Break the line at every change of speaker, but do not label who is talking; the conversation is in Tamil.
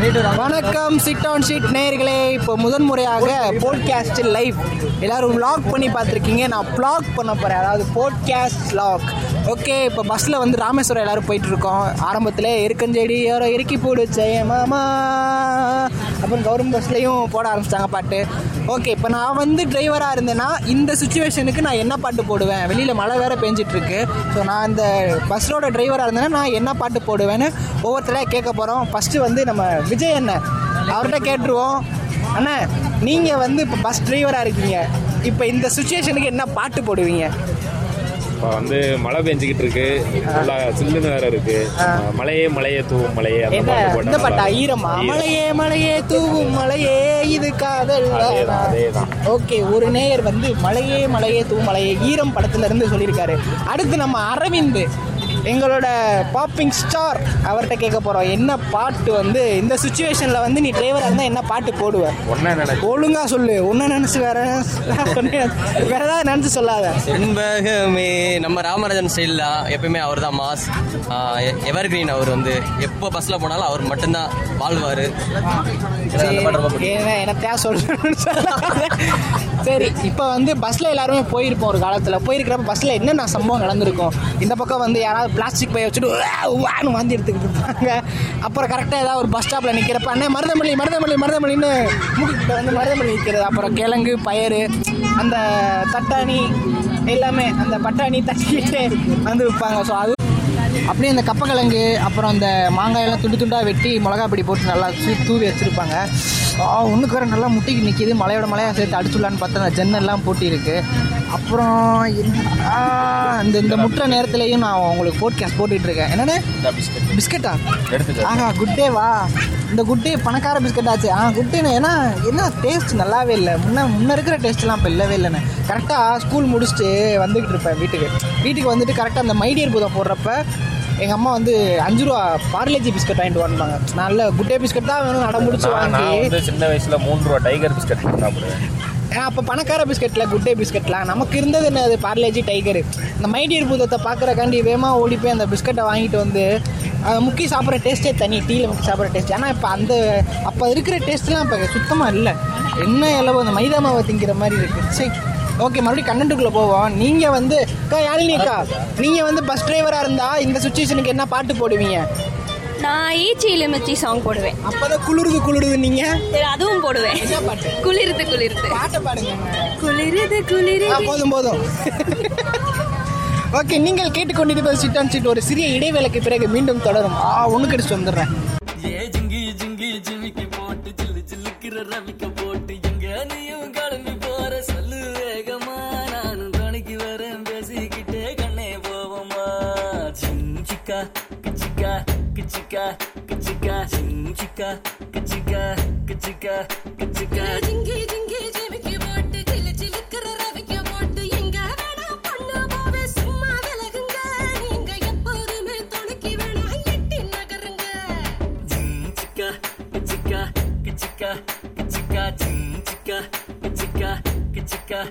வணக்கம் சிட் ஆன் ஷீட் நேர்களே இப்போ முதன் முறையாக போட்காஸ்ட் லைவ் எல்லாரும் vlog பண்ணி பார்த்துருக்கீங்க. நான் ப்ளாக் பண்ண போகிறேன் அதாவது போட்காஸ்ட் லாக் ஓகே இப்போ பஸ்ஸில் வந்து ராமேஸ்வரம் எல்லாரும் போயிட்டுருக்கோம். ஆரம்பத்தில் எருக்கஞ்செடி யாரோ இறுக்கி போடு ஜெயமாமா. அப்புறம் கவர்மெண்ட் பஸ்லேயும் போட ஆரம்பிச்சிட்டாங்க பாட்டு. ஓகே இப்போ நான் வந்து டிரைவராக இருந்தேன்னா இந்த சுச்சுவேஷனுக்கு நான் என்ன பாட்டு போடுவேன்? வெளியில் மழை வேற பெஞ்சிட்டு இருக்கு ஸோ நான் இந்த பஸ்ஸோட டிரைவராக இருந்தேன்னா நான் என்ன பாட்டு போடுவேன்னு ஒவ்வொருத்தரையாக கேட்க போகிறோம் ஃபஸ்ட்டு வந்து நம்ம விஜய் அண்ணன். அவர்கிட்ட கேட்டுருவோம். அண்ணா நீங்கள் வந்து இப்போ பஸ் டிரைவராக இருக்கீங்க. இப்போ இந்த சுச்சுவேஷனுக்கு என்ன பாட்டு போடுவீங்க?
இப்போ வந்து மழை பெஞ்சிக்கிட்டு இருக்கு நல்லா சில்லுன்னு வேற இருக்கு. மழையே மழையே தூவும் மழையே. அந்த பாட்டு
பாட்டா ஈரமா மலையே மலையே தூவும் இது காதல். ஓகே ஒரு நேயர் வந்து மலையே மலையே தூவும் மலையே ஈரம் படத்துல இருந்து சொல்லியிருக்காரு. அடுத்து நம்ம அரவிந்த். எங்களோட பாப்பிங் ஸ்டார் அவர்கிட்ட கேட்க போறோம். என்ன பாட்டு வந்து இந்த சுச்சுவேஷன்ல வந்து நீ டிரைவரா இருந்தா என்ன பாட்டு போடுவ?
ஒன்ன நினைச்சு.
ஒழுங்கா சொல்லு. ஒன்ன நினைச்சு வேற வேற ஏதாவது நினைச்சு சொல்லாத.
செண்பகமே நம்ம ராமராஜன் ஸ்டைல் தான் எப்பயுமே அவர் தான் மாஸ் எவர் கிரீன் அவர் வந்து எப்போ பஸ்ஸில் போனாலும் அவர் மட்டும்தான் வாழ்வார்.
ஏன்னா என்னத்தையா சொல்லணும்னு. சரி இப்போ வந்து பஸ்ல எல்லாருமே போயிருப்போம் ஒரு காலத்துல. போயிருக்கிறப்ப பஸ்ல என்னென்ன சம்பவம் நடந்திருக்கும்? இந்த பக்கம் வந்து யாராவது பிளாஸ்டிக் பையை வச்சுட்டு "உவா, வாந்தி எடுத்துக்கிட்டு இருப்பாங்க. அப்புறம் கரெக்டாக ஏதாவது ஒரு பஸ் ஸ்டாப்பில் நிற்கிறப்ப அண்ணே மருதமல்லி மருதமல்லி மருதமல்லின்னு முக்கிட்ட வந்து மருதமல்லி நிற்கிறது அப்புறம் கிழங்கு பயிர் அந்த தட்டாணி எல்லாமே அந்த பட்டாணி தட்டிக்கிட்டு வந்து விற்பாங்க. ஸோ அது அப்படியே அந்த கப்பக்கிழங்கு அப்புறம் அந்த மாங்காயெல்லாம் துண்டு துண்டாக வெட்டி மிளகா பொடி போட்டு நல்லா தூவி வச்சுருப்பாங்க. ஒன்றுக்கு நல்லா முட்டிக்கு நிற்கிது மலையோட மலையாக சேர்த்து அடிச்சுடலான்னு பார்த்தா அந்த ஜன்னல்லாம் போட்டி இருக்கு அப்புறம் இந்த இந்த முட்டுற நேரத்துலையும் நான் உங்களுக்கு போட்காஸ்ட் போட்டுட்டு இருக்கேன் என்னண்ணே பிஸ்கட்டா? ஆஹா குட் டே வா. இந்த குட் டே பணக்கார பிஸ்கட் ஆச்சு. ஆ குட் டே ஏன்னா என்ன டேஸ்ட் நல்லாவே இல்லை. முன்ன முன்ன இருக்கிற டேஸ்ட்லாம் இப்போ இல்லவே இல்லைண்ணே. கரெக்டாக ஸ்கூல் முடிச்சுட்டு வந்துக்கிட்டு இருப்பேன் வீட்டுக்கு. வீட்டுக்கு வந்துட்டு கரெக்டாக அந்த மைடியர் பூதம் போடுறப்ப எங்கள் அம்மா வந்து அஞ்சு ரூபா பார்லேஜி பிஸ்கட் வாங்கிட்டு வாங்க நல்ல குட் டே பிஸ்கட் தான் வேணும் அடம் முடிச்சு வாங்கி.
வந்து சின்ன வயசுல மூன்று ரூபா டைகர் பிஸ்கட் சாப்பிடுவேன்
அப்போ பணக்கார பிஸ்கட்டில் குட் டே பிஸ்கட்லாம் நமக்கு இருந்தது என்ன அது? பார்லேஜி டைகர் இந்த மைடியர் பூதத்தை பார்க்குறக்காண்டி வேகமாக ஓடி போய் அந்த பிஸ்கட்டை வாங்கிட்டு வந்து அதை முக்கி சாப்பிட்ற டேஸ்ட்டே தனி டீயில் முக்கி சாப்பிட்ற டேஸ்ட் ஆனால் இப்போ அந்த அப்போ இருக்கிற டேஸ்ட்லாம் இப்போ சுத்தமாக இல்லை. என்ன இலவோ அந்த மைதா மாவை திங்கிற மாதிரி இருக்குது சரி ஓகே மறுபடியும் கண்டென்ட்டுக்குள்ளே போவோம். நீங்கள் வந்து அக்கா யாழினி அக்கா? நீங்கள் வந்து பஸ் டிரைவராக இருந்தால் இந்த சுச்சுவேஷனுக்கு என்ன பாட்டு போடுவீங்க?
நான் ஈச்சி எலுமிச்சி சாங் போடுவேன்.
அப்போ தான் குளிருது குளிருது நீங்கள்
சரி அதுவும் போடுவேன். குளிருது குளிருது.
பாட்டை பாடுங்க.
குளிருது குளிருது.
போதும் போதும். ஓகே நீங்கள் கேட்டுக்கொண்டிருப்பது சிட் அண்ட் சிட் ஒரு சிறிய இடைவேளைக்கு பிறகு மீண்டும் தொடரும். ஆ ஒன்று கடிச்சிட்டு வந்துடுறேன்.
ஏ ஜிங்கி ஜிங்கி ஜிமிக்கி இருக்கிற ரவிக்க போட்டு எங்க நீயும் கிளம்பி போற சொல்லு வேகமா. நானும் துணைக்கு வரேன் பேசிக்கிட்டே கண்ணே போவோமா சிஞ்சிக்கா கிச்சிக்கா கிச்சிக்கா கிச்சிக்கா. சிஞ்சிக்கா கிச்சிக்கா கிச்சிக்கா கிச்சிக்கா.
ஜிங்கி ஜிங்கி ஜிமிக்கி போட்டு ஜிலு ஜிலுக்கிற ரவிக்க போட்டு எங்க வேணா பொண்ணு போவே சும்மா விலகுங்க. நீங்க எப்போதுமே துணைக்கு வேணா எட்டி நகருங்க.
ஜிஞ்சிக்கா கிச்சிக்கா கிச்சிக்கா. Yeah.